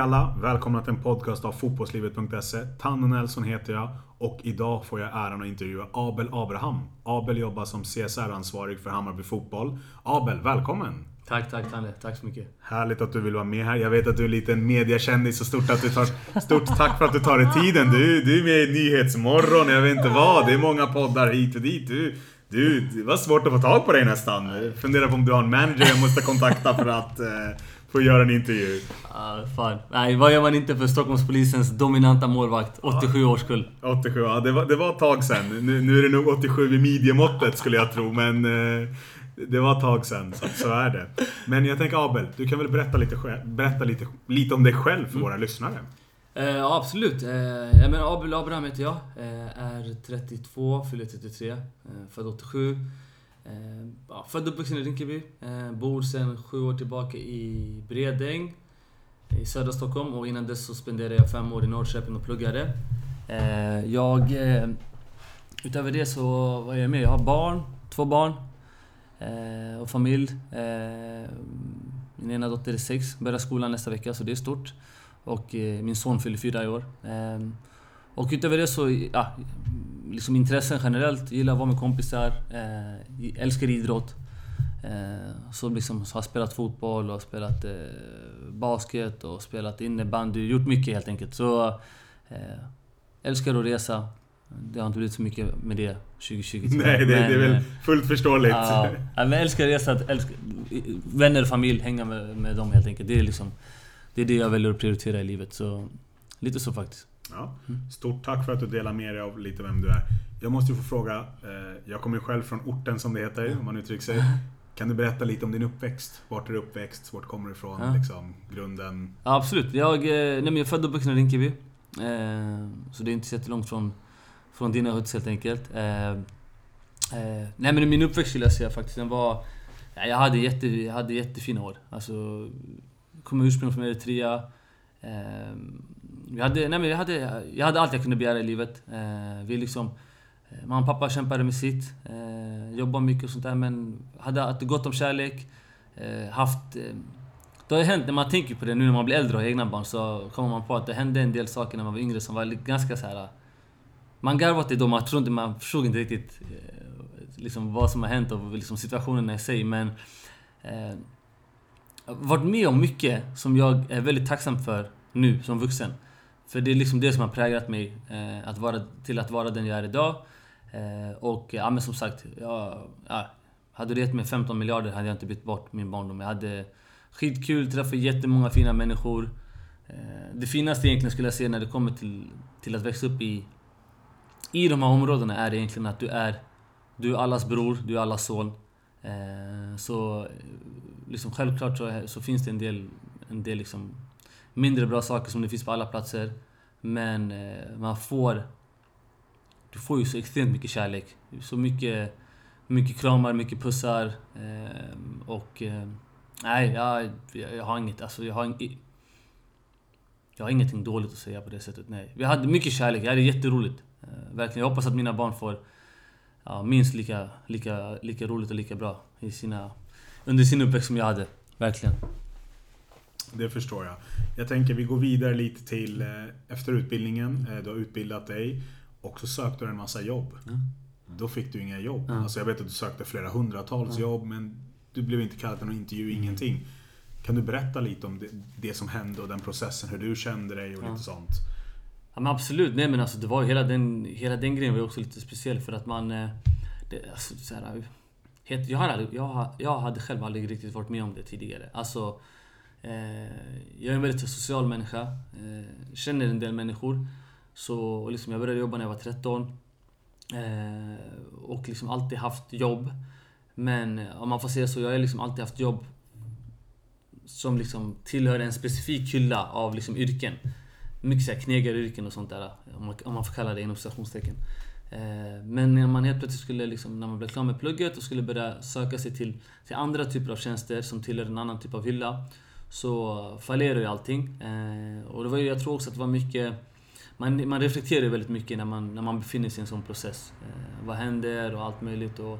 alla! Välkomna till en podcast av fotbollslivet.se. Tanne Nelson heter jag och idag får jag äran att intervjua Abel Abraham. Abel jobbar som CSR-ansvarig för Hammarby Fotboll. Abel, välkommen! Tack, tack Tanne. Tack så mycket. Härligt att du vill vara med här. Jag vet att du är lite en mediakändis så stort, att du tar, stort tack för att du tar dig tiden. Du, du är med i Nyhetsmorgon, jag vet inte vad. Det är många poddar hit och dit. Du, du, det var svårt att få tag på dig nästan. Jag funderar på om du har en manager jag måste kontakta för att eh, få göra en intervju. Uh, fan. Nej, vad gör man inte för Stockholmspolisens dominanta målvakt? 87 årskull. 87, ja det var, det var ett tag sen. Nu, nu är det nog 87 i midjemåttet skulle jag tro, men eh, det var ett tag sen. Så, så, är det. Men jag tänker Abel, du kan väl berätta lite, berätta lite, lite om dig själv för mm. våra lyssnare? Ja, absolut. Uh, jag menar, Abel Abraham heter jag. Uh, är 32, fyller 33. Uh, född 87. Eh, ja, född och uppvuxen i Rinkeby. Eh, bor sedan sju år tillbaka i Bredäng i södra Stockholm och innan dess så spenderade jag fem år i Norrköping och pluggade. Eh, jag... Eh, utöver det så var jag med. Jag har barn, två barn eh, och familj. Eh, min ena dotter är sex, börjar skolan nästa vecka så det är stort. Och min son fyller fyra i år. Och utöver det så, ja, liksom intressen generellt. Gillar att vara med kompisar. Eh, älskar idrott. Eh, så liksom har spelat fotboll och spelat eh, basket och spelat innebandy. Gjort mycket helt enkelt. Så eh, älskar att resa. Det har inte blivit så mycket med det 2020 Nej, det, men, det är väl eh, fullt förståeligt. Ja, men älskar resa, älskar, vänner och familj, hänga med, med dem helt enkelt. Det är liksom... Det är det jag väljer att prioritera i livet. Så lite så faktiskt. Ja. Stort tack för att du delar med dig av lite vem du är. Jag måste ju få fråga, eh, jag kommer ju själv från orten som det heter, om man uttrycker sig. Kan du berätta lite om din uppväxt? Vart är du uppväxt? Vart kommer du ifrån? Ja. Liksom, grunden? Ja, absolut. Jag, eh, nej, jag är född och uppvuxen i Rinkeby. Eh, så det är inte så jättelångt från, från dina hoods helt enkelt. Nej men min uppväxt skulle jag säga faktiskt, den var... Ja, jag, hade jätte, jag hade jättefina år. Alltså, kom ursprungligen från Eritrea. Vi hade, nej men jag, hade, jag hade allt jag kunde begära i livet. Eh, vi liksom, eh, mamma och pappa kämpade med sitt. Eh, jobbade mycket och sånt där men hade, hade gott om kärlek. Eh, haft... Eh, det har hänt, när man tänker på det nu när man blir äldre och har egna barn så kommer man på att det hände en del saker när man var yngre som var ganska så här. Eh, man garvade åt det då, man trodde man förstod inte riktigt eh, liksom vad som har hänt och liksom situationerna i sig men... Eh, varit med om mycket som jag är väldigt tacksam för nu som vuxen. För det är liksom det som har präglat mig eh, att vara, till att vara den jag är idag. Eh, och ja, men som sagt, jag, ja, hade du gett mig 15 miljarder hade jag inte bytt bort min barndom. Jag hade skitkul, träffade jättemånga fina människor. Eh, det finaste egentligen skulle jag säga när det kommer till, till att växa upp i, i de här områdena är egentligen att du är, du är allas bror, du är allas son. Eh, så liksom självklart så, så finns det en del, en del liksom mindre bra saker som det finns på alla platser. Men eh, man får... Du får ju så extremt mycket kärlek. Så mycket, mycket kramar, mycket pussar. Eh, och... Eh, nej, jag, jag har inget... Alltså, jag har inget... Jag har ingenting dåligt att säga på det sättet, nej. Vi hade mycket kärlek, jag hade jätteroligt. Verkligen. Jag hoppas att mina barn får ja, minst lika, lika, lika roligt och lika bra i sina, under sin uppväxt som jag hade. Verkligen. Det förstår jag. Jag tänker vi går vidare lite till eh, efter utbildningen. Eh, du har utbildat dig och så sökte du en massa jobb. Mm. Då fick du inga jobb. Mm. Alltså jag vet att du sökte flera hundratals mm. jobb men du blev inte kallad till någon intervju, ingenting. Kan du berätta lite om det, det, som hände och den processen, hur du kände dig och lite sånt? Ja men absolut, nej men alltså det var hela den, hela den grejen var också lite speciell för att man... Eh, det, alltså, så här, jag, hade, jag, jag hade själv aldrig riktigt varit med om det tidigare. Alltså, Eh, jag är en väldigt social människa. Eh, känner en del människor. Så liksom jag började jobba när jag var 13. Eh, och liksom alltid haft jobb. Men om man får säga så, jag har liksom alltid haft jobb som liksom tillhör en specifik hylla av liksom yrken. Mycket såhär knegaryrken och sånt där. Om man, om man får kalla det inom citationstecken. Eh, men när man helt plötsligt skulle, liksom, när man blev klar med plugget och skulle börja söka sig till, till andra typer av tjänster som tillhör en annan typ av hylla så fallerar ju allting. Eh, och det var, jag tror också att det var mycket... Man, man reflekterar ju väldigt mycket när man, när man befinner sig i en sån process. Eh, vad händer och allt möjligt. Och,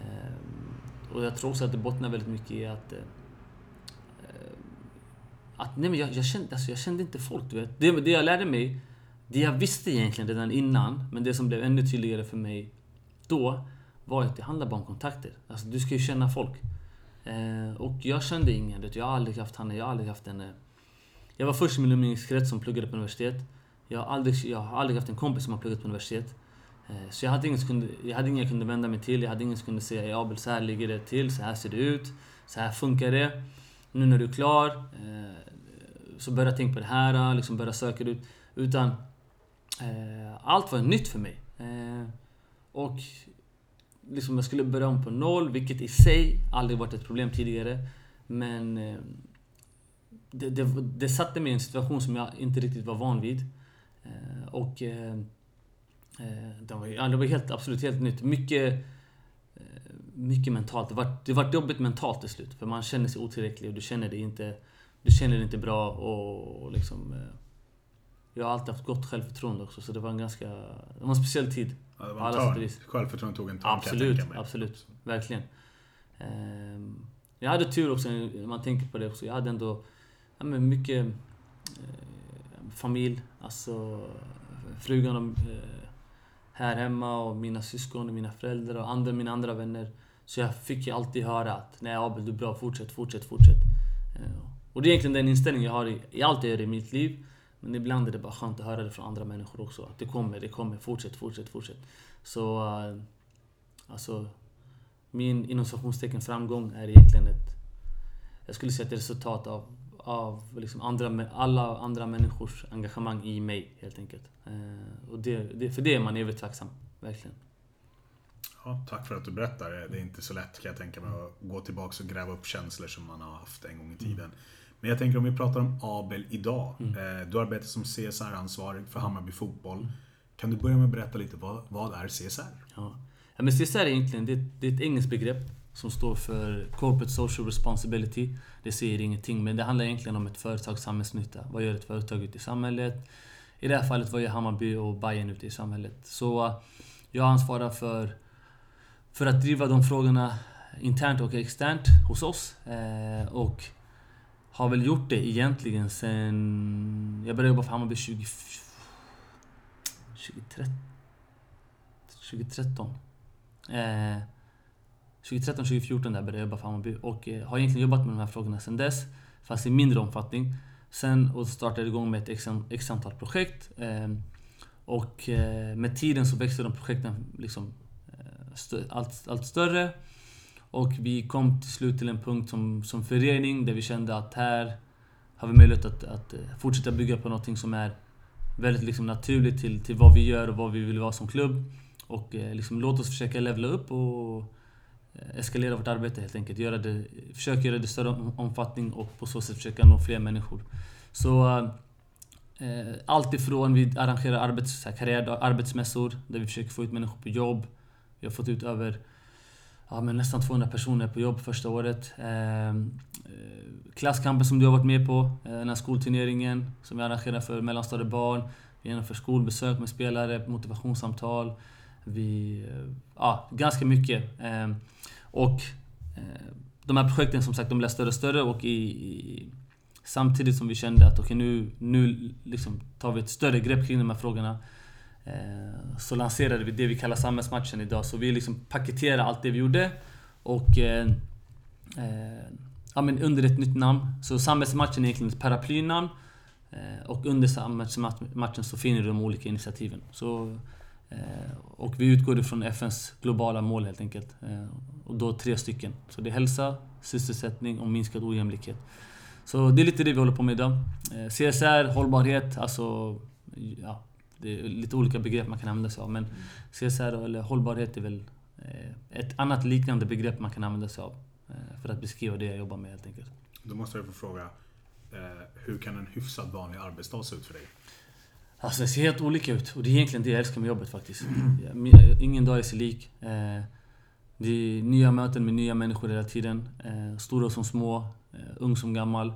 eh, och jag tror också att det bottnar väldigt mycket i att... Eh, att nej men jag, jag, kände, alltså, jag kände inte folk, du vet. Det, det jag lärde mig, det jag visste egentligen redan innan, men det som blev ännu tydligare för mig då, var att det handlar bara om kontakter. Alltså du ska ju känna folk. Eh, och jag kände ingen, vet, jag har aldrig haft Hanna, jag har aldrig haft en... Jag var först i min umgängeskrets som pluggade på universitet. Jag har, aldrig, jag har aldrig haft en kompis som har pluggat på universitet. Eh, så jag hade, ingen som kunde, jag hade ingen jag kunde vända mig till. Jag hade ingen som kunde säga ja, Abel, så här ligger det till, så här ser det ut, så här funkar det. Nu när du är klar, eh, så börja tänka på det här, eh, liksom börja söka ut. Utan eh, allt var nytt för mig. Eh, och liksom jag skulle börja om på noll, vilket i sig aldrig varit ett problem tidigare. Men eh, det, det, det satte mig i en situation som jag inte riktigt var van vid. Eh, och eh, det var, det var helt, absolut helt nytt. Mycket, mycket mentalt. Det var, det var jobbigt mentalt till slut. För man känner sig otillräcklig och du känner dig inte, du känner dig inte bra. Och, och liksom, jag har alltid haft gott självförtroende också, så det var en ganska... Det var en speciell tid. Ja, det var en törn. Självförtroendet tog en törn Absolut, kan jag mig. absolut. Verkligen. Ehm, jag hade tur också, när man tänker på det också. Jag hade ändå ja, men mycket familj, alltså frugan och här hemma och mina syskon och mina föräldrar och andra, mina andra vänner. Så jag fick ju alltid höra att nej Abel, du är bra, fortsätt, fortsätt, fortsätt. Eh, och det är egentligen den inställningen jag har i, i allt jag gör i mitt liv. Men ibland är det bara skönt att höra det från andra människor också. Att det kommer, det kommer, fortsätt, fortsätt, fortsätt. Så... Uh, alltså... Min inom framgång är egentligen ett... Jag skulle säga ett resultat av av liksom andra, alla andra människors engagemang i mig helt enkelt. Uh, och det, det, för det är man evigt tacksam, verkligen. Ja, tack för att du berättar. Det är inte så lätt kan jag tänka mig att gå tillbaka och gräva upp känslor som man har haft en gång i tiden. Men jag tänker om vi pratar om Abel idag. Mm. Eh, du arbetar som CSR-ansvarig för Hammarby Fotboll. Kan du börja med att berätta lite, vad, vad är CSR? Ja. ja men CSR är egentligen det, det är ett engelskt begrepp som står för Corporate Social Responsibility. Det säger ingenting, men det handlar egentligen om ett företags samhällsnytta. Vad gör ett företag ute i samhället? I det här fallet, vad gör Hammarby och Bayern ute i samhället? Så jag ansvarar för, för att driva de frågorna internt och externt hos oss. Eh, och har väl gjort det egentligen sen... Jag började jobba för Hammarby 20, 2013. 2013. Eh, 2013, 2014 där började jag jobba för Hammarby och eh, har egentligen jobbat med de här frågorna sedan dess. Fast i mindre omfattning. Sen och startade igång med ett x, x antal projekt. Eh, och eh, med tiden så växte de projekten liksom eh, allt, allt större. Och vi kom till slut till en punkt som, som förening där vi kände att här har vi möjlighet att, att eh, fortsätta bygga på någonting som är väldigt liksom naturligt till, till vad vi gör och vad vi vill vara som klubb. Och eh, liksom, låt oss försöka levla upp och eh, eskalera vårt arbete helt enkelt. Göra det, försöka göra det i större omfattning och på så sätt försöka nå fler människor. Så eh, allt ifrån vi arrangerar arbets, karriär, arbetsmässor där vi försöker få ut människor på jobb. Vi har fått ut över ja, men nästan 200 personer på jobb första året. Ehm, eh, klasskampen som du har varit med på, eh, den här skolturneringen som vi arrangerar för mellanstadiebarn. Vi genomför skolbesök med spelare, motivationssamtal. Vi, eh, ja, ganska mycket. Eh, och eh, de här projekten som sagt, de blev större och större och i, i samtidigt som vi kände att okay, nu, nu liksom tar vi ett större grepp kring de här frågorna. Eh, så lanserade vi det vi kallar samhällsmatchen idag. Så vi liksom paketerade allt det vi gjorde och eh, eh, ja, men under ett nytt namn. Så samhällsmatchen är egentligen ett paraplynamn. Eh, och under samhällsmatchen så finner du de olika initiativen. Så Eh, och vi utgår ifrån FNs globala mål helt enkelt. Eh, och då tre stycken. Så det är hälsa, sysselsättning och minskad ojämlikhet. Så det är lite det vi håller på med idag. Eh, CSR, hållbarhet, alltså... Ja, det är lite olika begrepp man kan använda sig av. Men CSR eller hållbarhet är väl ett annat liknande begrepp man kan använda sig av. För att beskriva det jag jobbar med helt enkelt. Då måste jag få fråga. Hur kan en hyfsat vanlig arbetsdag se ut för dig? Alltså det ser helt olika ut. Och det är egentligen det jag älskar med jobbet faktiskt. Ingen dag är sig lik. Eh, det är nya möten med nya människor hela tiden. Eh, stora som små, eh, ung som gammal.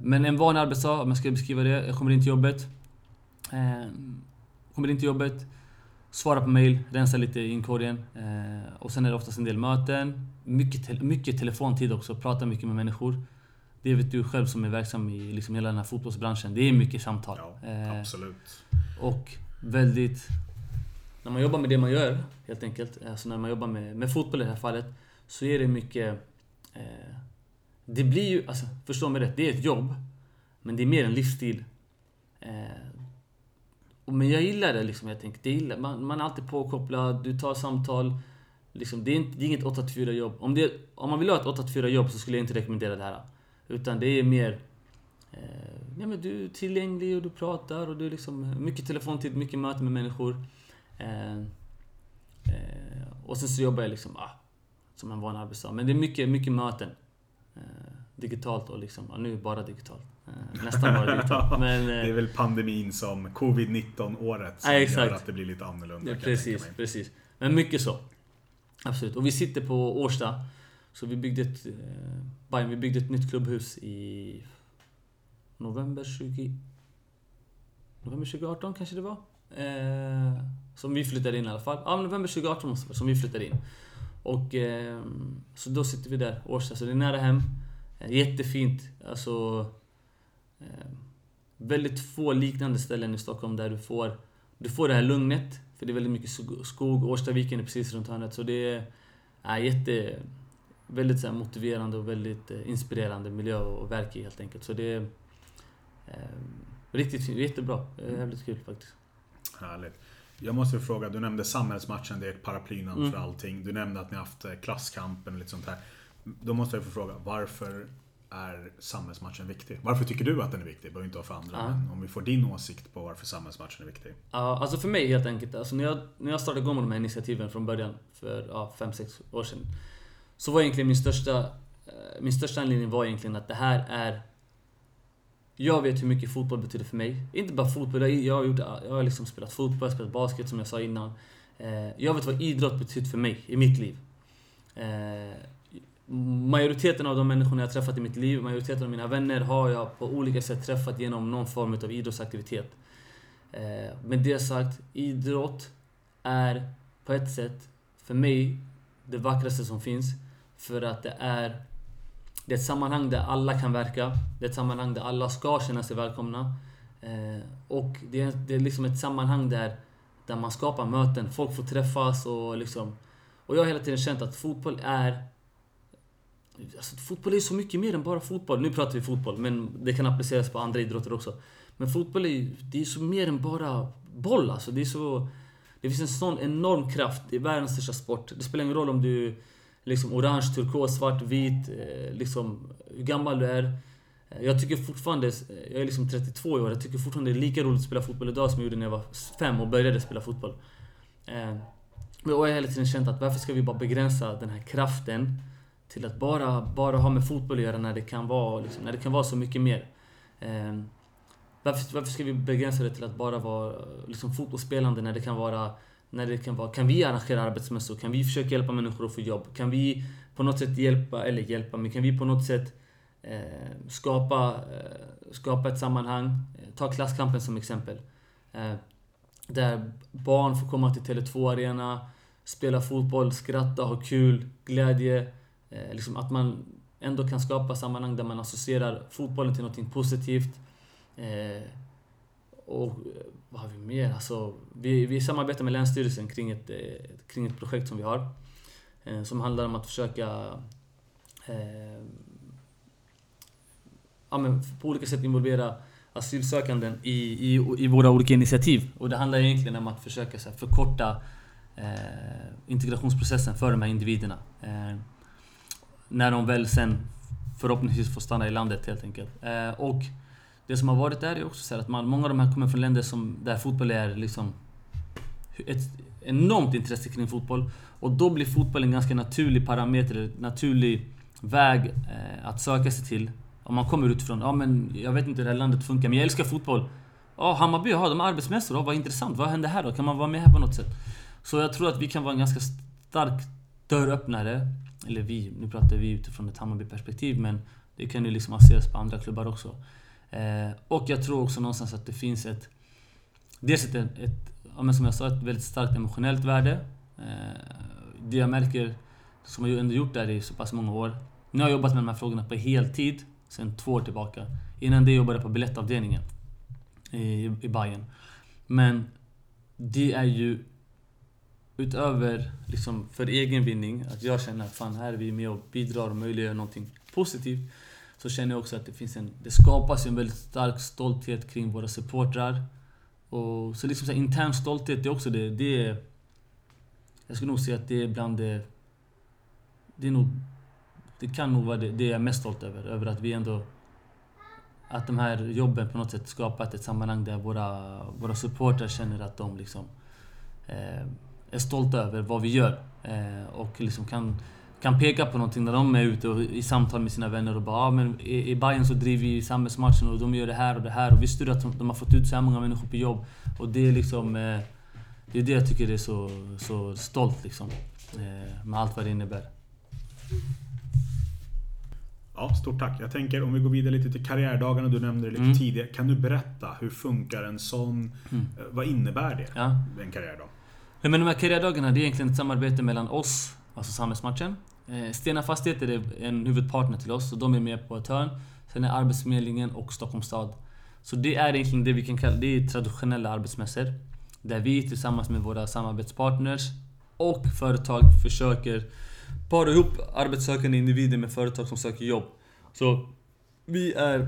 Men en vanlig arbetsdag, om jag ska beskriva det. Jag kommer in till jobbet. Kommer in till jobbet. Svarar på mail, rensar lite i inkorgen. Och sen är det oftast en del möten. Mycket, te mycket telefontid också, pratar mycket med människor. det vet du själv som är verksam i liksom hela den här fotbollsbranschen. Det är mycket samtal. Ja, eh, absolut. Och väldigt... När man jobbar med det man gör, helt enkelt. Alltså när man jobbar med, med fotboll i det här fallet. Så är det mycket... Eh, det blir ju, alltså förstå mig rätt, det är ett jobb. Men det är mer en livsstil. Eh, men jag gillar det liksom, jag tänker. Det gillar, man, man är alltid påkopplad, du tar samtal. Liksom, det, är inte, det är inget 8-4 jobb. Om, det, om man vill ha ett 8-4 jobb så skulle jag inte rekommendera det här. Utan det är mer... Eh, nej men du är tillgänglig och du pratar och du är liksom... Mycket telefontid, mycket möten med människor. Eh, eh, och sen så jobbar jag liksom... Ah, som en vanlig arbetsdag. Men det är mycket, mycket möten. Eh, Eh, digitalt och liksom... Ah, nu bara digitalt. Eh, nästan bara digitalt. Men, det är väl pandemin som covid-19-året som nej, gör att det blir lite annorlunda. Ja, precis, precis. Men mycket så. Absolut. Och vi sitter på Årsta. Så vi byggde ett... Eh, vi byggde ett nytt klubbhus i... November 20... November 2018 kanske det var? Eh, som vi flyttade in i alla fall. Ja, november 2018 måste det som vi flyttade in. Och... Eh, så då sitter vi där, Årsta. Så det är nära hem. Jättefint. Alltså... Eh, väldigt få liknande ställen i Stockholm där du får... Du får det här lugnet. För det är väldigt mycket skog. Årstaviken är precis runt hörnet. Så det är... Jätte väldigt så här, motiverande och väldigt eh, inspirerande miljö och verk i helt enkelt. Så det är eh, riktigt jättebra. Mm. Jävligt kul faktiskt. Härligt. Jag måste fråga, du nämnde samhällsmatchen, det är ett paraplynamn mm. för allting. Du nämnde att ni haft eh, klasskampen och lite sånt här. Då måste jag få fråga, varför är samhällsmatchen viktig? Varför tycker du att den är viktig? Behöver inte vara för andra. Ja. Men om vi får din åsikt på varför samhällsmatchen är viktig. Ja, alltså för mig helt enkelt. Alltså när, jag, när jag startade igång med de här initiativen från början, för 5-6 ja, år sedan. Så var egentligen min största, eh, min största anledning var egentligen att det här är... Jag vet hur mycket fotboll betyder för mig. Inte bara fotboll, jag har, gjort, jag har liksom spelat fotboll, spelat basket som jag sa innan. Eh, jag vet vad idrott betyder för mig, i mitt liv. Majoriteten av de människorna jag träffat i mitt liv, majoriteten av mina vänner har jag på olika sätt träffat genom någon form av idrottsaktivitet. Eh, med det sagt, idrott är på ett sätt, för mig, det vackraste som finns. För att det är, det är ett sammanhang där alla kan verka. Det är ett sammanhang där alla ska känna sig välkomna. Eh, och det är, det är liksom ett sammanhang där, där man skapar möten. Folk får träffas och liksom... Och jag har hela tiden känt att fotboll är... Alltså, fotboll är så mycket mer än bara fotboll. Nu pratar vi fotboll, men det kan appliceras på andra idrotter också. Men fotboll är det är så mer än bara boll alltså. Det är så... Det finns en sån enorm kraft. Det är världens största sport. Det spelar ingen roll om du liksom orange, turkos, svart, vit, eh, liksom hur gammal du är. Eh, jag tycker fortfarande, eh, jag är liksom 32 i år, jag tycker fortfarande det är lika roligt att spela fotboll idag som jag gjorde när jag var fem och började spela fotboll. Och jag har hela tiden känt att varför ska vi bara begränsa den här kraften till att bara, bara ha med fotboll att göra när det kan vara, liksom, när det kan vara så mycket mer. Ehm, varför, varför ska vi begränsa det till att bara vara liksom, fotbollsspelande när det kan vara när det kan vara, kan vi arrangera arbetsmässor? Kan vi försöka hjälpa människor att få jobb? Kan vi på något sätt hjälpa, eller hjälpa, men kan vi på något sätt eh, skapa, eh, skapa ett sammanhang? Eh, ta klasskampen som exempel. Eh, där barn får komma till Tele2 Arena, spela fotboll, skratta, ha kul, glädje. Eh, liksom att man ändå kan skapa sammanhang där man associerar fotbollen till något positivt. Eh, och eh, vad har vi mer? Alltså, vi, vi samarbetar med Länsstyrelsen kring ett, eh, kring ett projekt som vi har. Eh, som handlar om att försöka eh, ja, men på olika sätt involvera asylsökanden i, i, i våra olika initiativ. Och det handlar egentligen om att försöka så här, förkorta eh, integrationsprocessen för de här individerna. Eh, när de väl sen förhoppningsvis får stanna i landet helt enkelt. Eh, och det som har varit där är också så att man, många av de här kommer från länder som, där fotboll är liksom ett enormt intresse kring fotboll. Och då blir fotboll en ganska naturlig parameter, naturlig väg eh, att söka sig till. Om man kommer utifrån, ja men jag vet inte hur det här landet funkar, men jag älskar fotboll. Ja, Hammarby, ja, de har arbetsmässor, oh, vad intressant. Vad händer här då? Kan man vara med här på något sätt? Så jag tror att vi kan vara en ganska stark dörröppnare. Eller vi, nu pratar vi utifrån ett Hammarby-perspektiv, men det kan ju liksom appliceras på andra klubbar också. Eh, och jag tror också någonstans att det finns ett... Dels ett, ett ja, som jag sa, ett väldigt starkt emotionellt värde. Eh, det jag märker, som jag ändå gjort där i så pass många år. Nu har jag jobbat med de här frågorna på heltid. sen två år tillbaka. Innan det jobbade jag på biljettavdelningen i, i Bayern. Men det är ju utöver liksom för egen vinning, att jag känner att fan här är vi med och bidrar och möjliggör någonting positivt. Så känner jag också att det finns en, det skapas en väldigt stark stolthet kring våra supportrar. Och så liksom så här, intern stolthet, det är också det. det är, jag skulle nog säga att det är bland det... Det är nog... Det kan nog vara det, det jag är mest stolt över. Över att vi ändå... Att de här jobben på något sätt skapat ett sammanhang där våra, våra supportrar känner att de liksom... Eh, är stolta över vad vi gör. Eh, och liksom kan, kan peka på någonting när de är ute och, i samtal med sina vänner och bara ah, men i, i Bayern så driver vi samhällsmatchen och de gör det här och det här och visste du att de, har fått ut så här många människor på jobb? Och det är liksom... Eh, det är det jag tycker är så, så stolt liksom. Eh, med allt vad det innebär. Ja, stort tack. Jag tänker om vi går vidare lite till karriärdagarna. Du nämnde det lite mm. tidigare. Kan du berätta hur funkar en sån? Mm. Vad innebär det? Ja. En karriärdag? Men de här karriärdagarna, det är egentligen ett samarbete mellan oss, alltså Samhällsmatchen. Eh, Stena Fastigheter är en huvudpartner till oss, så de är med på ett hörn. Sen är Arbetsförmedlingen och Stockholms stad. Så det är egentligen det vi kan kalla det är traditionella arbetsmässor. Där vi tillsammans med våra samarbetspartners och företag försöker para ihop arbetssökande individer med företag som söker jobb. Så vi är...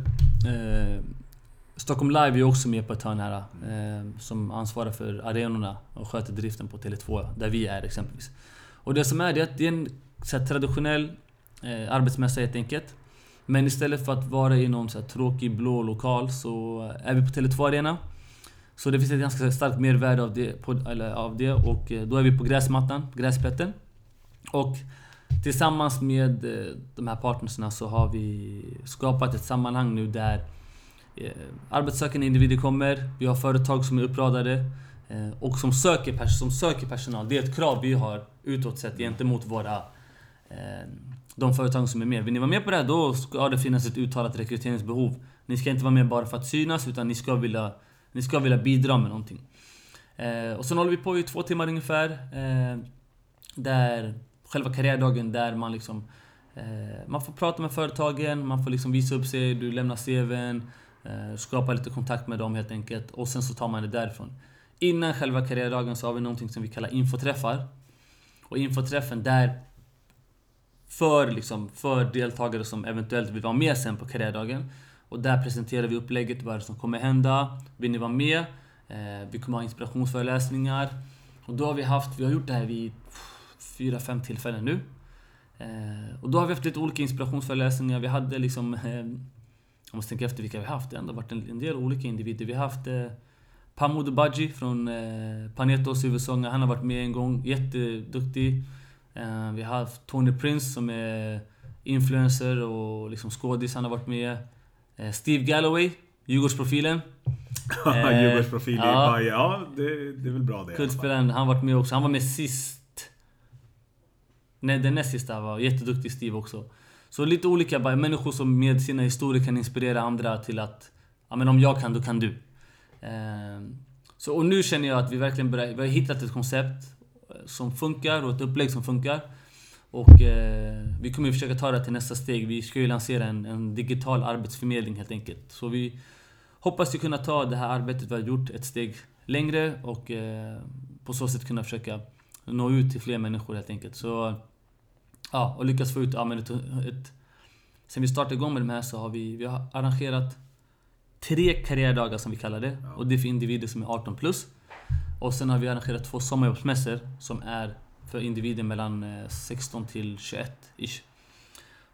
Eh, Stockholm Live är också med på ett hörn här. Eh, som ansvarar för arenorna och sköter driften på Tele2, där vi är exempelvis. Och det som är det, är att det är en så här, traditionell eh, arbetsmässa helt enkelt. Men istället för att vara i någon så här, tråkig blå lokal så är vi på Tele2 Arena. Så det finns ett ganska starkt mervärde av det, på, eller, av det och eh, då är vi på gräsmattan, gräsplätten. Och tillsammans med eh, de här partnerserna så har vi skapat ett sammanhang nu där eh, arbetssökande individer kommer, vi har företag som är uppradade eh, och som söker, som söker personal. Det är ett krav vi har utåt sett gentemot våra eh, de företag som är med. Vill ni vara med på det här, då ska det finnas ett uttalat rekryteringsbehov. Ni ska inte vara med bara för att synas, utan ni ska vilja ni ska vilja bidra med någonting. Eh, och sen håller vi på i två timmar ungefär. Eh, där själva karriärdagen där man liksom... Eh, man får prata med företagen, man får liksom visa upp sig, du lämnar CVn. Eh, skapa lite kontakt med dem helt enkelt. Och sen så tar man det därifrån. Innan själva karriärdagen så har vi någonting som vi kallar infoträffar. Och infoträffen där för, liksom, för deltagare som eventuellt vill vara med sen på karriärdagen och där presenterar vi upplägget, vad som kommer hända. Vill ni vara med? Eh, vi kommer ha inspirationsföreläsningar. Och då har vi haft, vi har gjort det här vid fyra, fem tillfällen nu. Eh, och då har vi haft lite olika inspirationsföreläsningar. Vi hade liksom... Jag måste tänka efter vilka vi har haft. Det har ändå varit en, en del olika individer. Vi har haft eh, Pamoud Baji från eh, Panetos huvudsångare. Han har varit med en gång. Jätteduktig. Eh, vi har haft Tony Prince som är influencer och liksom skådis. Han har varit med. Eh, Steve Galloway, Djurgårdsprofilen. Eh, Djurgårdsprofil i ja, Bayern. Ja, det, det är väl bra det. Kultspelaren, han har varit med också. Han var med sist. Nej, den näst sista var jätteduktig Steve också. Så lite olika människor som med sina historier kan inspirera andra till att ja, men om jag kan, då kan du. Ehm, så, och nu känner jag att vi verkligen börjar, vi har hittat ett koncept eh, som funkar och ett upplägg som funkar. Och eh, vi kommer försöka ta det till nästa steg. Vi ska ju lansera en, en, digital arbetsförmedling helt enkelt. Så vi hoppas ju kunna ta det här arbetet vi har gjort ett steg längre och eh, på så sätt kunna försöka nå ut till fler människor helt enkelt. Så, ja, och lyckas få ut ja, ett, ett... Sen vi startade igång med de här så har vi, vi har arrangerat tre karriärdagar som vi kallar det. Och det är för individer som är 18 plus. Och sen har vi arrangerat två sommarjobbsmässor som är för individer mellan 16 eh, till 21 ish.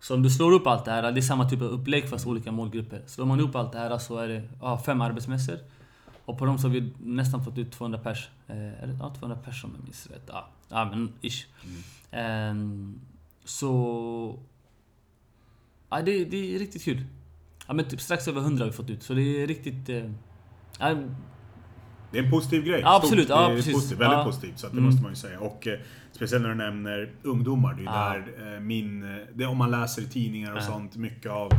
Så om du slår upp allt det här, det är samma typ av upplägg fast olika målgrupper. Slår man upp allt det här så är det ja, fem arbetsmässor. Och på dem så har vi nästan fått ut 200 pers. Eh, är det ja, 200 pers om jag minns rätt? Ja, ja men ish. Mm. Um, så... Ja, det, det är riktigt kul. Ja, men typ strax över 100 har vi fått ut, så det är riktigt... Eh, ja, det är en positiv grej. Ja, absolut. Stort, ja, precis. Positiv, väldigt ja. positivt, så det mm. måste man ju säga. Och eh, speciellt när du nämner ungdomar. Det är ja. där eh, min... Det, om man läser i tidningar och sånt, mycket av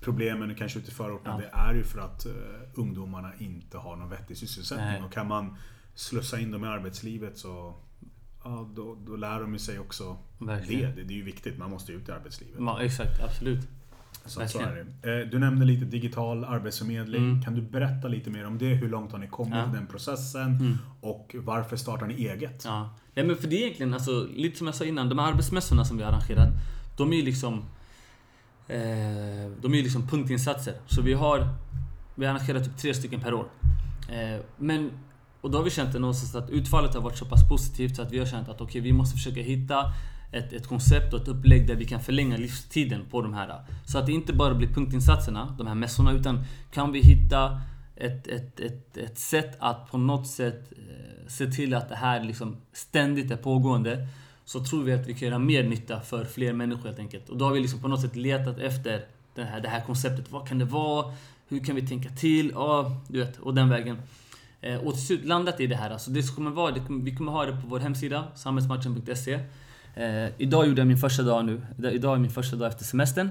problemen kanske ute i förorten, det är ju för att ungdomarna inte har någon vettig sysselsättning. Och kan man slussa in dem i arbetslivet så ja, då, då lär de sig också det. det. Det är ju viktigt, man måste ut i arbetslivet. Ja, exakt, absolut. Så, så är det. Eh, du nämnde lite digital arbetsförmedling. Mm. Kan du berätta lite mer om det? Hur långt har ni kommit ja. i den processen? Mm. Och varför startar ni eget? Ja. Nej, men för det är egentligen, alltså, lite som jag sa innan, de här arbetsmässorna som vi har arrangerat, de är ju liksom eh, De är ju liksom punktinsatser. Så vi har Vi arrangerar typ tre stycken per år. Eh, men och då har vi känt det någonstans att utfallet har varit så pass positivt så att vi har känt att okej, okay, vi måste försöka hitta ett, ett koncept och ett upplägg där vi kan förlänga livstiden på de här. Så att det inte bara blir punktinsatserna, de här mässorna, utan kan vi hitta ett, ett, ett, ett sätt att på något sätt eh, se till att det här liksom ständigt är pågående. Så tror vi att vi kan göra mer nytta för fler människor helt enkelt. Och då har vi liksom på något sätt letat efter det här, det här konceptet. Vad kan det vara? Hur kan vi tänka till? Ja, du vet, och den vägen. Eh, och till slut landat i det här. Alltså det kommer vara, det kommer, vi kommer ha det på vår hemsida, samhällsmatchen.se. Eh, idag gjorde jag min första dag nu. Idag är min första dag efter semestern.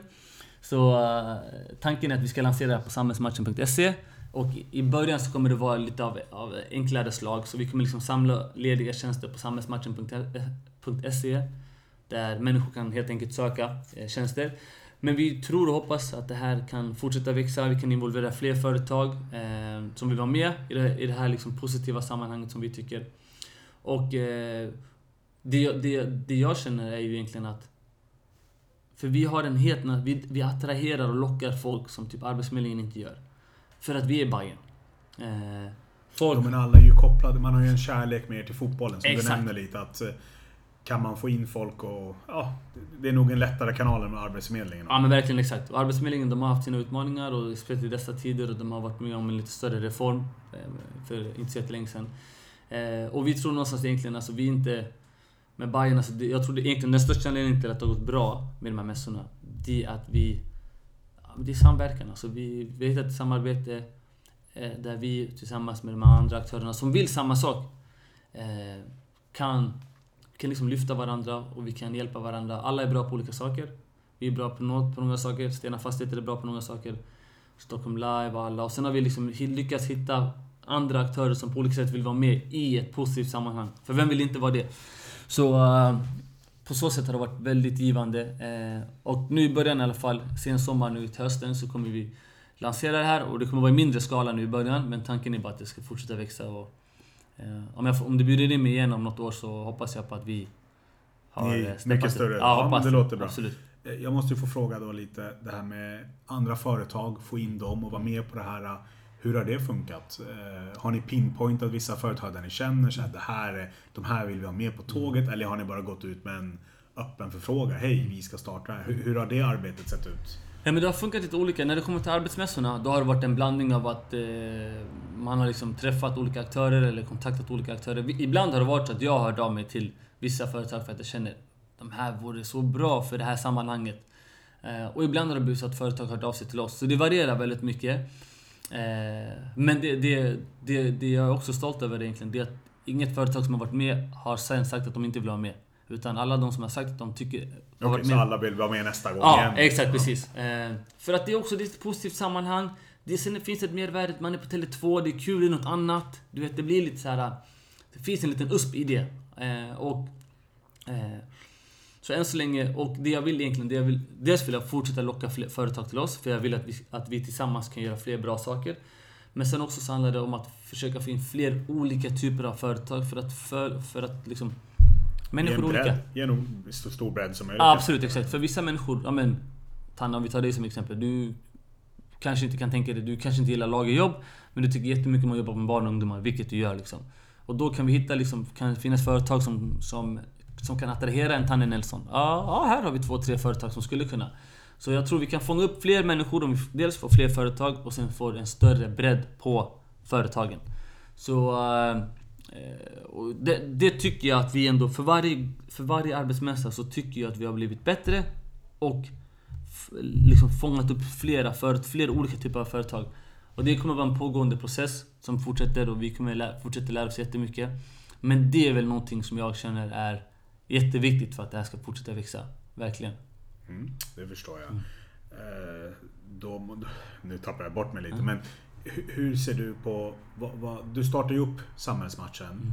Så eh, tanken är att vi ska lansera det här på samhällsmatchen.se. Och i början så kommer det vara lite av, av enklare slag. Så vi kommer liksom samla lediga tjänster på samhällsmatchen.se. Eh, där människor kan helt enkelt söka eh, tjänster. Men vi tror och hoppas att det här kan fortsätta växa. Vi kan involvera fler företag eh, som vill vara med i det, i det här liksom positiva sammanhanget som vi tycker. Och eh, det, det, det jag känner är ju egentligen att... För vi har en helt... Vi, vi attraherar och lockar folk som typ Arbetsförmedlingen inte gör. För att vi är Bayern. Eh, folk... Ja, men alla är ju kopplade. Man har ju en kärlek mer till fotbollen som Exakt. du nämner lite. Att, eh, kan man få in folk och... Ja, det är nog en lättare kanal än Arbetsförmedlingen. Ja men verkligen exakt. Och Arbetsförmedlingen de har haft sina utmaningar och speciellt i dessa tider och de har varit med om en lite större reform eh, för inte så jättelänge sedan. Eh, och vi tror någonstans egentligen, alltså vi inte... Med Bayern, alltså, jag tror det egentligen den största anledningen till att det har gått bra med de här mässorna, det är att vi... Det är samverkan. Alltså vi, vi har hittat ett samarbete eh, där vi tillsammans med de andra aktörerna som vill samma sak kan vi kan liksom lyfta varandra och vi kan hjälpa varandra. Alla är bra på olika saker. Vi är bra på, något, på några saker. Stena Fastigheter är bra på några saker. Stockholm Live och alla. Och sen har vi liksom lyckats hitta andra aktörer som på olika sätt vill vara med i ett positivt sammanhang. För vem vill inte vara det? Så uh, på så sätt har det varit väldigt givande. Uh, och nu i början i alla fall, sen sommar nu till hösten, så kommer vi lansera det här. Och det kommer vara i mindre skala nu i början, men tanken är bara att det ska fortsätta växa. Och, om, jag, om du bjuder in mig igen om något år så hoppas jag på att vi har... Eh, mycket större? Ja, ja det låter bra. Absolut. Eh, jag måste ju få fråga då lite det här med andra företag, få in dem och vara med på det här. Hur har det funkat? Har ni pinpointat vissa företag där ni känner så att det här, de här vill vi ha med på tåget? Eller har ni bara gått ut med en öppen förfrågan? Hej, vi ska starta. Hur, hur har det arbetet sett ut? Ja, men det har funkat lite olika. När det kommer till arbetsmässorna, då har det varit en blandning av att eh, man har liksom träffat olika aktörer eller kontaktat olika aktörer. Ibland har det varit så att jag har hört av mig till vissa företag för att jag känner de här vore så bra för det här sammanhanget. Eh, och ibland har det blivit så att företag har hört av sig till oss. Så det varierar väldigt mycket. Eh, men det, det, det, det jag är också stolt över egentligen, det är att inget företag som har varit med har sen sagt att de inte vill vara med. Utan alla de som har sagt att de tycker... Okej, okay, så alla vill vara med nästa gång ja, igen? exakt. Ja. Precis. Eh, för att det är också det är ett positivt sammanhang. Det sen finns ett mervärde, man är på Tele2, det är kul, det är något annat. Du vet, det blir lite så här. Det finns en liten USP i det. Eh, och... Eh, så än så länge, och det jag vill egentligen, det jag vill, dels vill jag fortsätta locka fler företag till oss, för jag vill att vi, att vi tillsammans kan göra fler bra saker. Men sen också så handlar det om att försöka få in fler olika typer av företag för att, för, för att liksom Människor är olika. Genom så stor bredd som möjligt. Ja, absolut, exakt. För vissa människor, ja men... Tanna, om vi tar dig som exempel. Du kanske inte kan tänka dig, du kanske inte gillar lagerjobb. Men du tycker jättemycket om att jobba med barn och ungdomar, vilket du gör liksom. Och då kan vi hitta liksom, kan det finnas företag som, som, som kan attrahera en Tanne Nelson. Ja, ja, här har vi två, tre företag som skulle kunna. Så jag tror vi kan fånga upp fler människor om vi dels får fler företag och sen får en större bredd på företagen. Så... Eh, och det, det, tycker jag att vi ändå, för varje, för varje arbetsmässa så tycker jag att vi har blivit bättre och liksom fångat upp flera, för, flera olika typer av företag. Och det kommer vara en pågående process som fortsätter och vi kommer lä fortsätta lära oss jättemycket. Men det är väl någonting som jag känner är jätteviktigt för att det här ska fortsätta växa. Verkligen. Mm, det förstår jag. Mm. Eh, då, nu tappar jag bort mig lite, mm. men hur ser du på... Vad, vad, du startade ju upp samhällsmatchen mm.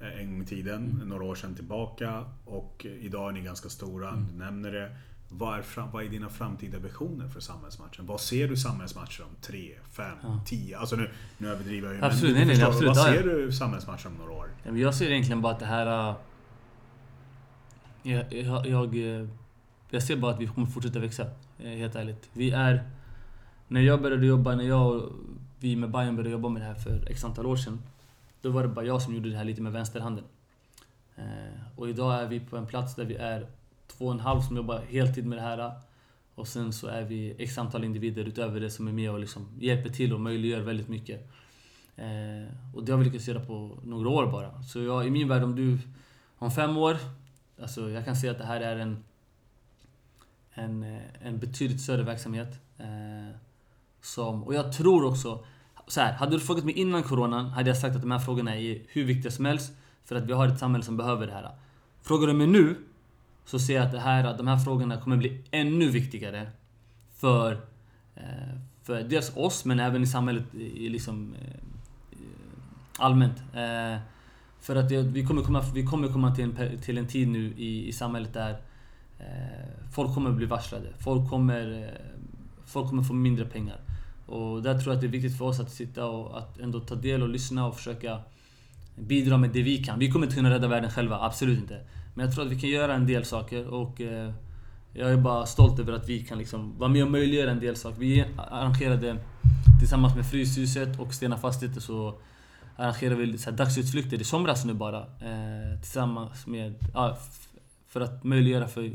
Eh, en gång i tiden, mm. några år sedan tillbaka. Och idag är ni ganska stora, mm. du nämner det. vad är, fram, vad är dina framtida visioner för samhällsmatchen? Vad ser du samhällsmatcher om 3, 5, Ja. 10? Alltså nu, nu överdriver jag ju. Absolut, men nej, nej, absolut, Vad ser du samhällsmatcher om några år? Jag ser egentligen bara att det här... äh, Jag, jag, jag, eh, jag ser bara att vi kommer fortsätta växa, eh, helt ärligt. Vi är... När jag började jobba, när jag vi med Bayern började jobba med det här för x antal år sedan. Då var det bara jag som gjorde det här lite med vänsterhanden. Eh, och idag är vi på en plats där vi är två och en halv som jobbar heltid med det här. Och sen så är vi x antal individer utöver det som är med och liksom hjälper till och möjliggör väldigt mycket. Eh, och det har vi lyckats göra på några år bara. Så jag, i min värld, om du... Om fem år, alltså jag kan säga att det här är en... En, eh, en betydligt större verksamhet. Som, och jag tror också... Så här, hade du frågat mig innan coronan hade jag sagt att de här frågorna är hur viktiga som helst. För att vi har ett samhälle som behöver det här. Frågar du mig nu så ser jag att det här, de här frågorna kommer bli ännu viktigare. För, eh, för dels oss men även i samhället i, liksom, eh, allmänt. Eh, för att det, vi kommer komma, vi kommer komma till, en, till en tid nu i, i samhället där folk kommer bli varslade. Folk kommer, folk kommer få mindre pengar. Och där tror jag att det är viktigt för oss att sitta och att ändå ta del och lyssna och försöka bidra med det vi kan. Vi kommer inte kunna rädda världen själva, absolut inte. Men jag tror att vi kan göra en del saker och eh, jag är bara stolt över att vi kan liksom vara med och möjliggöra en del saker. Vi arrangerade tillsammans med Fryshuset och Stena Fastigheter så arrangerade vi så här dagsutflykter i somras nu bara. Eh, tillsammans med... Ja, för att möjliggöra för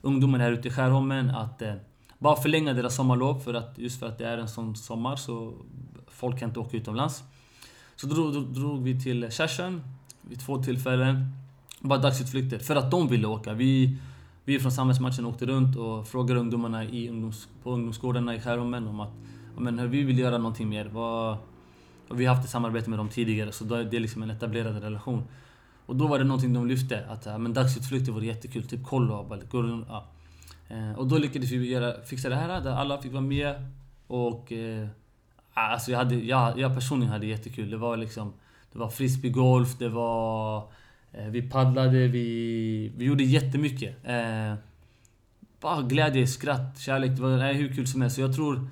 ungdomar här ute i Skärholmen att eh, bara förlänga deras sommarlov. För att, just för att det är en sån sommar så folk kan inte åka utomlands. Så drog, drog, drog vi till Kärsön vid två tillfällen. Bara dagsutflykter. För att de ville åka. Vi, vi från samhällsmatchen åkte runt och frågade ungdomarna i ungdoms, på ungdomsgårdarna i Skärholmen om att men, hör, vi vill göra någonting mer. Vad, och vi har haft ett samarbete med dem tidigare, så det är liksom en etablerad relation. Och då var det någonting de lyfte, att men dagsutflykter vore jättekul, typ kollo, ja. Eh, och då lyckades vi göra, fixa det här, där alla fick vara med. Och... Eh, ah, alltså jag, hade, jag, jag personligen hade jättekul. Det var liksom... Det var frisbeegolf, det var... Eh, vi paddlade, vi, vi gjorde jättemycket. Eh, bara glädje, skratt, kärlek. Det var nej, hur kul som helst. Så jag tror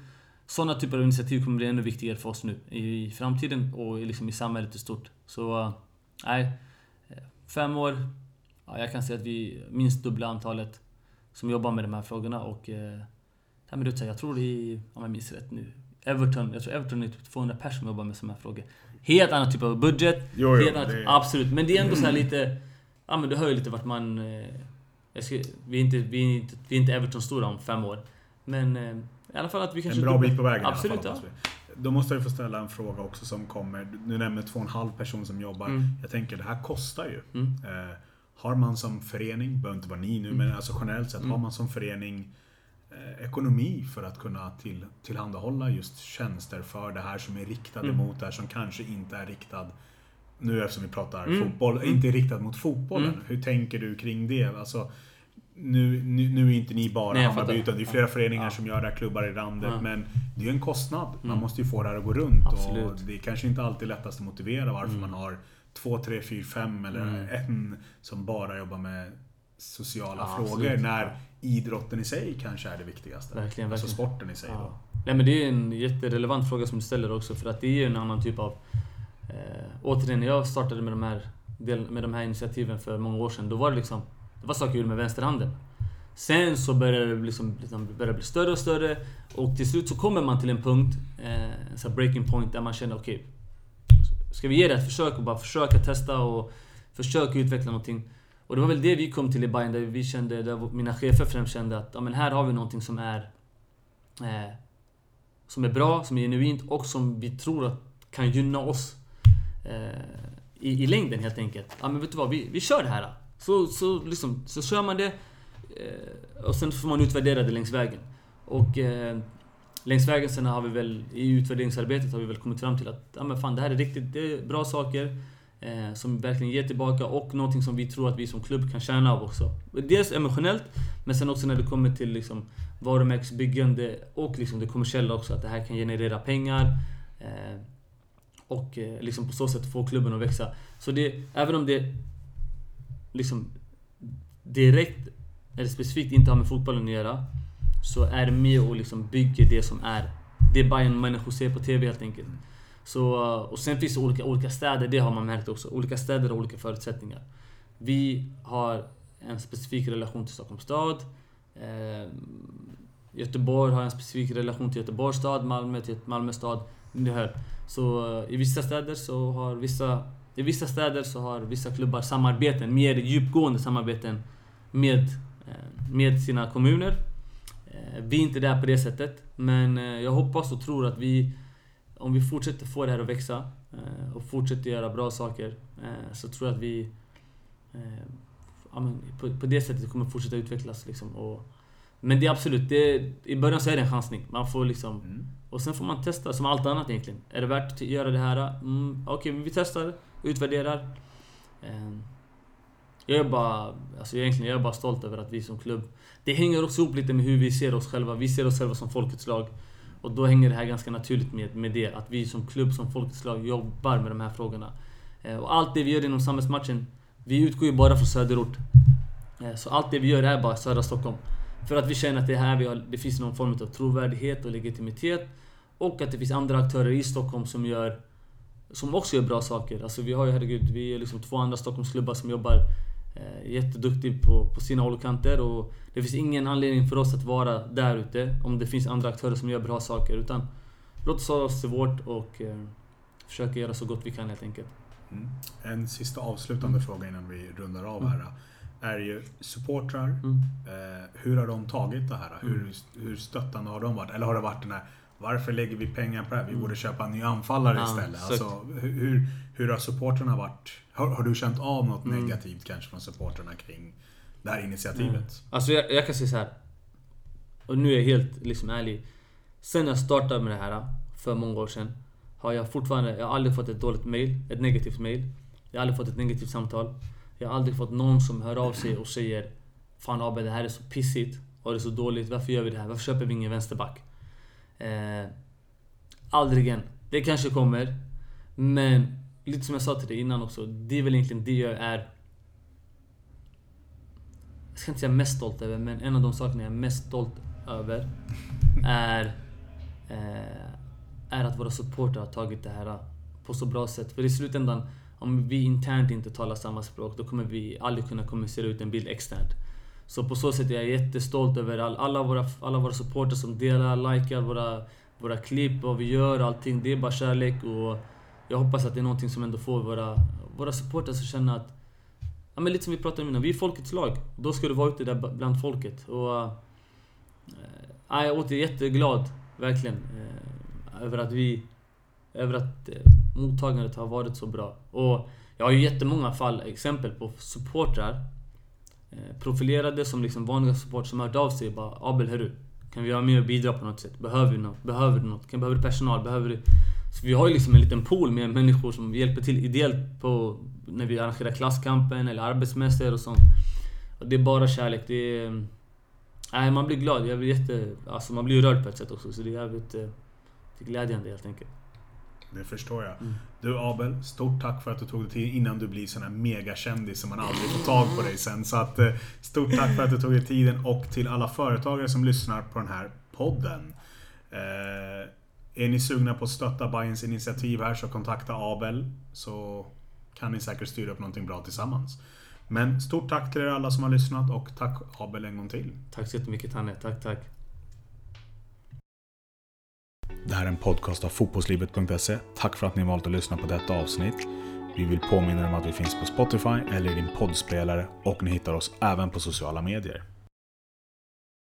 sådana typer av initiativ kommer bli ännu viktigare för oss nu i framtiden och i- liksom i samhället i stort. Så, eh, nej. Eh, Fem år. Ja, jag kan säga att vi minst dubbla antalet som jobbar med de här frågorna och... Eh, ja, men du, jag tror det är, om jag minns rätt nu, Everton, jag tror Everton är typ 200 personer som jobbar med sådana här frågor. Helt annan typ av budget. Jo, jo, helt annat, det- Absolut, men det är ändå så här lite... Ja men du hör ju lite vart man... Eh, ska, vi, är inte, vi, är inte, vi är inte Everton stora om fem år. Men eh, i alla fall att vi kanske... En bra bit på vägen Absolut, i alla ja. fall. vi. Då måste jag få ställa en fråga också som kommer. Du nämner två och en halv person som jobbar. Mm. Jag tänker, det här kostar ju. Mm. Eh, har man som förening, behöver inte vara ni nu, men alltså generellt sett, Mm. har man som förening eh, ekonomi för att kunna till, tillhandahålla just tjänster för det här som är riktade Mm. mot det här som kanske inte är riktad nu eftersom vi pratar Mm. fotboll, Mm. inte är riktad mot fotbollen. Mm. Hur tänker du kring det? Alltså, nu, nu, nu är inte ni bara Nej, Hammarby, utan det är flera föreningar Ja. som gör det här, klubbar i landet. Ja. Men det är ju en kostnad. Man Mm. måste ju få det här att gå runt. Och det är kanske inte alltid lättast att motivera varför Mm. man har två, tre, fyra, fem eller Mm. en som bara jobbar med sociala Ja, frågor. absolut. När idrotten i sig kanske är det viktigaste. Verkligen, Alltså verkligen. sporten i sig då. Ja. Nej men det är en jätterelevant fråga som du ställer också för att det är ju en annan typ av... Eh, återigen, när jag startade med de, här, del, med de här initiativen för många år sedan, då var det liksom... Det var saker jag gjorde med vänsterhanden. Sen så började det liksom, liksom började bli större och större och till slut så kommer man till en punkt, eh, här breaking point där man känner okej, ska vi ge det ett försök och bara försöka testa och försöka utveckla någonting. Och det var väl det vi kom till i Bayern där vi kände, där mina chefer främst kände att ja, men här har vi någonting som är eh, som är bra, som är genuint och som vi tror att kan gynna oss eh, i, i längden helt enkelt. Ja men vet du vad, vi, vi kör det här. Så, så, liksom, så kör man det eh, och sen får man utvärdera det längs vägen. Och eh, längs vägen sen har vi väl i utvärderingsarbetet har vi väl kommit fram till att ja, men fan, det här är riktigt det är bra saker. Eh, som verkligen ger tillbaka och någonting som vi tror att vi som klubb kan tjäna av också. Dels emotionellt, men sen också när det kommer till liksom varumärkesbyggande och liksom det kommersiella också. Att det här kan generera pengar. Eh, och eh, liksom på så sätt få klubben att växa. Så det, även om det liksom direkt eller specifikt inte har med fotbollen att göra, så är det med och liksom bygger det som är det Bayern människor ser på TV helt enkelt. Så, och sen finns det olika, olika städer, det har man märkt också. Olika städer har olika förutsättningar. Vi har en specifik relation till Stockholms stad. Eh, Göteborg har en specifik relation till Göteborgs stad, Malmö till Malmö stad. Ni hör. Så eh, i vissa städer så har vissa... I vissa städer så har vissa klubbar samarbeten, mer djupgående samarbeten med, eh, med sina kommuner. Eh, vi är inte där på det sättet, men jag hoppas och tror att vi, om vi fortsätter få det här att växa och fortsätter göra bra saker, så tror jag att vi på, det sättet kommer fortsätta utvecklas. Liksom, och, men det är absolut, det, i början så är det en chansning. Man får liksom... Mm. Och sen får man testa, som allt annat egentligen. Är det värt att göra det här? Mm, Okej, okay, vi testar, utvärderar. Jag är bara... Alltså egentligen, jag är bara stolt över att vi som klubb... Det hänger också ihop lite med hur vi ser oss själva. Vi ser oss själva som folkets lag. Och då hänger det här ganska naturligt med, med det. Att vi som klubb, som folkets lag, jobbar med de här frågorna. Eh, och allt det vi gör inom samhällsmatchen, vi utgår ju bara från söderort. Eh, så allt det vi gör är bara södra Stockholm. För att vi känner att det här vi har, det finns någon form av trovärdighet och legitimitet. Och att det finns andra aktörer i Stockholm som gör som också gör bra saker. Alltså vi har ju herregud, vi är liksom två andra Stockholmsklubbar som jobbar eh, jätteduktigt på, på sina håll och kanter. Och det finns ingen anledning för oss att vara där ute om det finns andra aktörer som gör bra saker. Utan låt oss ha oss till vårt och eh, försöka göra så gott vi kan helt enkelt. Mm. En sista avslutande mm. fråga innan vi rundar av här. Mm är ju supportrar. Mm. Eh, hur har de tagit det här? Hur, mm. hur stöttande har de varit? Eller har det varit den här varför lägger vi pengar på det här? Vi mm. borde köpa en ny anfallare ja, istället. Alltså, hur, hur har supportrarna varit? Har, har du känt av något mm. negativt kanske från supportrarna kring det här initiativet? Mm. Alltså jag, jag, kan säga så här. Och nu är jag helt liksom ärlig. Sen jag startade med det här för många år sedan. Har jag fortfarande, jag har aldrig fått ett dåligt mail, ett negativt mail. Jag har aldrig fått ett negativt samtal. Jag har aldrig fått någon som hör av sig och säger Fan Abel, det här är så pissigt och det är så dåligt. Varför gör vi det här? Varför köper vi ingen vänsterback? Eh, aldrig än. Det kanske kommer. Men lite som jag sa till dig innan också. Det är väl egentligen det jag är... Jag ska inte säga mest stolt över, men en av de sakerna jag är mest stolt över är... Eh, är att våra supportrar har tagit det här eh, på så bra sätt. För i slutändan om vi internt inte talar samma språk, då kommer vi aldrig kunna kommunicera ut en bild externt. Så på så sätt är jag jättestolt över all, alla, våra, alla våra supportrar som delar, likar våra, våra klipp, vad vi gör, allting. Det är bara kärlek och jag hoppas att det är någonting som ändå får våra, våra supportrar att känna att... Ja men lite som vi pratade om innan, vi är folkets lag. Då ska du vara ute där bland folket. Och... Äh, jag är åter jätteglad, verkligen, äh, över att vi över att äh, mottagandet har varit så bra. Och jag har ju jättemånga fall, exempel på supportrar profilerade som liksom vanliga supportrar som hört av sig och bara Abel, hörru. Kan vi vara med och bidra på något sätt? Behöver du något? Behöver du något? Behöver du personal? Behöver du... Så vi har ju liksom en liten pool med människor som hjälper till ideellt på när vi arrangerar klasskampen eller arbetsmässor och sånt. Och det är bara kärlek. Det är... Nej, man blir glad. Jag blir jätte... Alltså man blir rörd på ett sätt också. Så det är jävligt... Eh, det är glädjande helt enkelt. Det förstår jag. Mm. Du Abel, stort tack för att du tog dig tid innan du blir sån här megakändis som man aldrig får tag på dig sen. Så att, eh, stort tack för att du tog dig tiden och till alla företagare som lyssnar på den här podden. Eh, är ni sugna på att stötta Bayerns initiativ här så kontakta Abel så kan ni säkert styra upp någonting bra tillsammans. Men stort tack till er alla som har lyssnat och tack Abel en gång till. Tack så jättemycket Tanne. Tack, tack. Det här är en podcast av fotbollslivet.se. Tack för att ni valt att lyssna på detta avsnitt. Vi vill påminna er om att vi finns på Spotify eller i din poddspelare och ni hittar oss även på sociala medier.